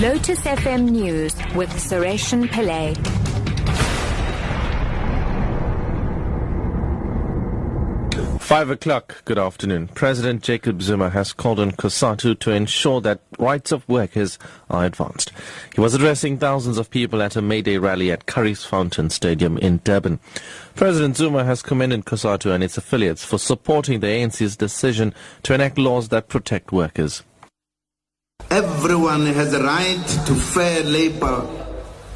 Lotus FM News with Sareshen Pillay. Five o'clock, good afternoon. President Jacob Zuma has called on COSATU to ensure that rights of workers are advanced. He was addressing thousands of people at a May Day rally at Curries Fountain Stadium in Durban. President Zuma has commended COSATU and its affiliates for supporting the ANC's decision to enact laws that protect workers. Everyone has a right to fair labor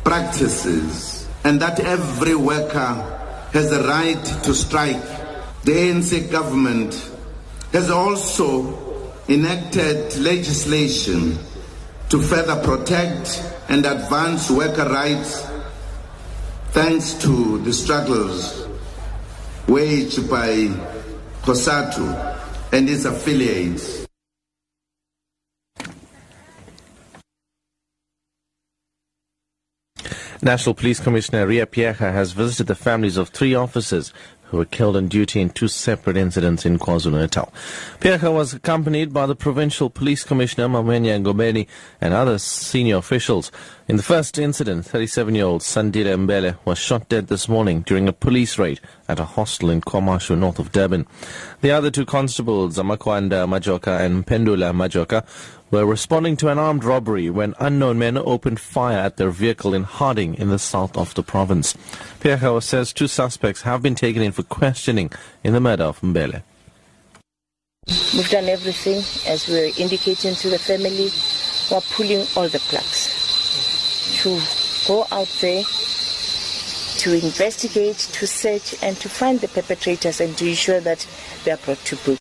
practices and that every worker has a right to strike the ANC government has also enacted legislation to further protect and advance worker rights thanks to the struggles waged by COSATU and its affiliates. National Police Commissioner Riah Phiyega has visited the families of three officers who were killed on duty in two separate incidents in KwaZulu-Natal. Phiyega was accompanied by the Provincial Police Commissioner Mmamonnye Ngobeni and other senior officials. In the first incident, 37-year-old Sandile Mbele was shot dead this morning during a police raid at a hostel in KwaMashu, north of Durban. The other two constables, Zamakwanda Majoka and Pendula Majoka, were responding to an armed robbery when unknown men opened fire at their vehicle in Harding in the south of the province. Phiyega says two suspects have been taken in for questioning in the murder of Mbele. We've done everything as we're indicating to the family. We're pulling all the plugs to go out there to investigate, to search, and to find the perpetrators and to ensure that they are brought to book.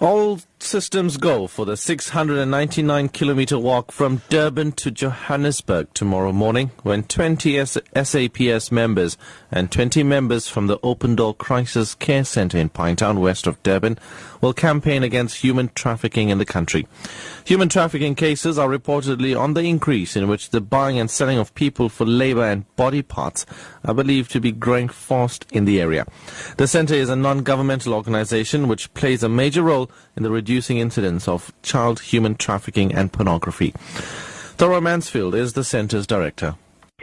All systems go for the 699 kilometer walk from Durban to Johannesburg tomorrow morning when 20 S- SAPS members and 20 members from the Open Door Crisis Care Center in Pinetown, west of Durban, will campaign against human trafficking in the country. Human trafficking cases are reportedly on the increase in which the buying and selling of people for labor and body parts are believed to be growing fast in the area. The center is a non-governmental organization which plays a major role in the reducing incidence of child human trafficking and pornography. Thora Mansfield is the center's director.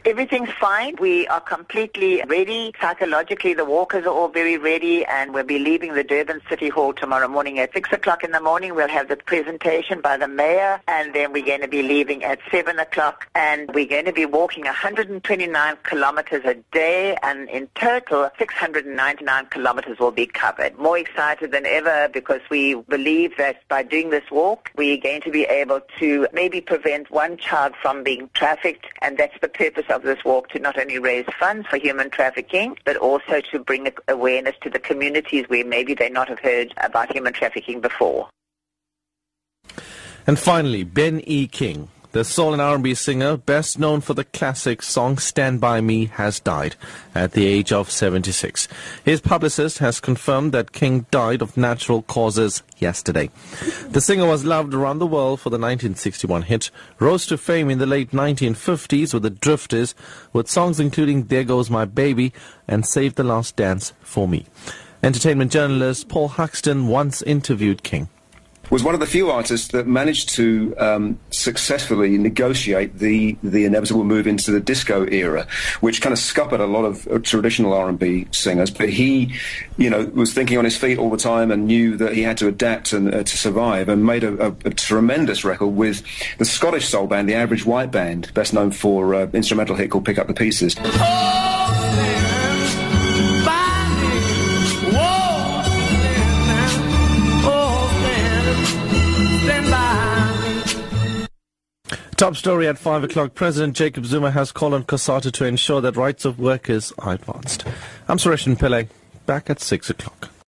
Everything's fine. We are completely ready. Psychologically, the walkers are all very ready, and we'll be leaving the Durban City Hall tomorrow morning at 6 o'clock in the morning. We'll have the presentation by the mayor, and then we're going to be leaving at 7 o'clock, and we're going to be walking 129 kilometers a day, and in total, 699 kilometers will be covered. More excited than ever because we believe that by doing this walk, we're going to be able to maybe prevent one child from being trafficked, and that's the purpose of this walk to not only raise funds for human trafficking, but also to bring awareness to the communities where maybe they not have heard about human trafficking before. And finally, Ben E. King, the soul and R&B singer, best known for the classic song Stand By Me, has died at the age of 76. His publicist has confirmed that King died of natural causes yesterday. The singer was loved around the world for the 1961 hit, rose to fame in the late 1950s with the Drifters, with songs including There Goes My Baby and Save the Last Dance for Me. Entertainment journalist Paul Huxton once interviewed King was one of the few artists that managed to um, successfully negotiate the the inevitable move into the disco era, which kind of scuppered a lot of uh, traditional R&B singers. But he, you know, was thinking on his feet all the time and knew that he had to adapt and uh, to survive, and made a, a, a, tremendous record with the Scottish soul band, the Average White Band, best known for uh, instrumental hit called "Pick Up the Pieces." Top story at 5 o'clock. President Jacob Zuma has called on COSATU to ensure that rights of workers are advanced. I'm Suresh Pillay. Back at 6 o'clock.